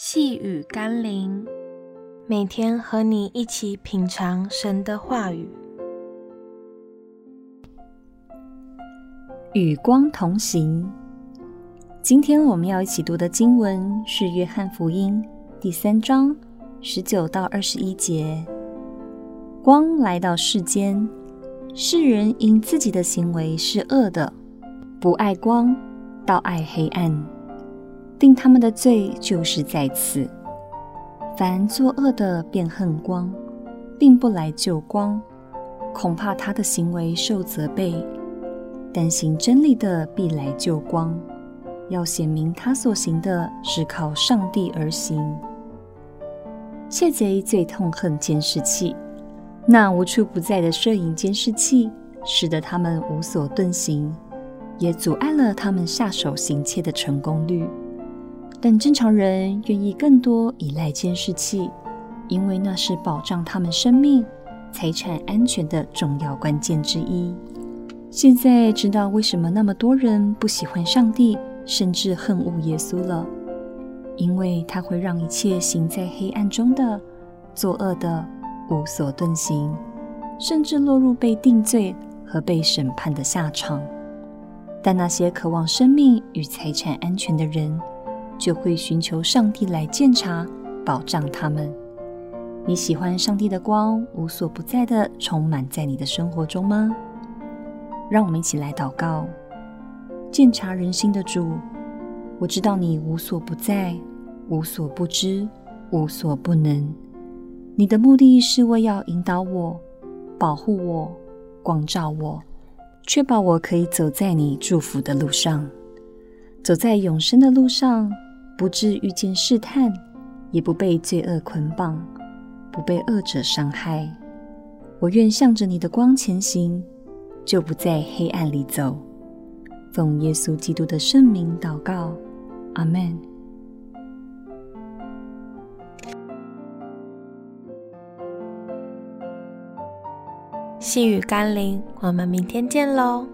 细雨甘霖，每天和你一起品尝神的话语，与光同行。今天我们要一起读的经文是《约翰福音》第三章十九到二十一节。光来到世间，世人因自己的行为是恶的，不爱光，倒爱黑暗。定他们的罪就是在此。凡作恶的便恨光，并不来救光，恐怕他的行为受责备。但行真理的必来救光，要显明他所行的是靠上帝而行。窃贼最痛恨监视器，那无处不在的摄影监视器，使得他们无所遁形，也阻碍了他们下手行窃的成功率。但正常人愿意更多依赖监视器，因为那是保障他们生命、财产安全的重要关键之一。现在知道为什么那么多人不喜欢上帝，甚至恨恶耶稣了，因为他会让一切行在黑暗中的、作恶的无所遁形，甚至落入被定罪和被审判的下场。但那些渴望生命与财产安全的人，就会寻求上帝来鉴察、保障他们。你喜欢上帝的光无所不在的充满在你的生活中吗？让我们一起来祷告。鉴察人心的主，我知道你无所不在、无所不知、无所不能。你的目的是为要引导我、保护我、光照我，确保我可以走在你祝福的路上，走在永生的路上。不致遇见试探，也不被罪恶捆绑，不被恶者伤害。我愿向着你的光前行，就不在黑暗里走。奉耶稣基督的圣名祷告，阿门。细雨甘霖，我们明天见喽。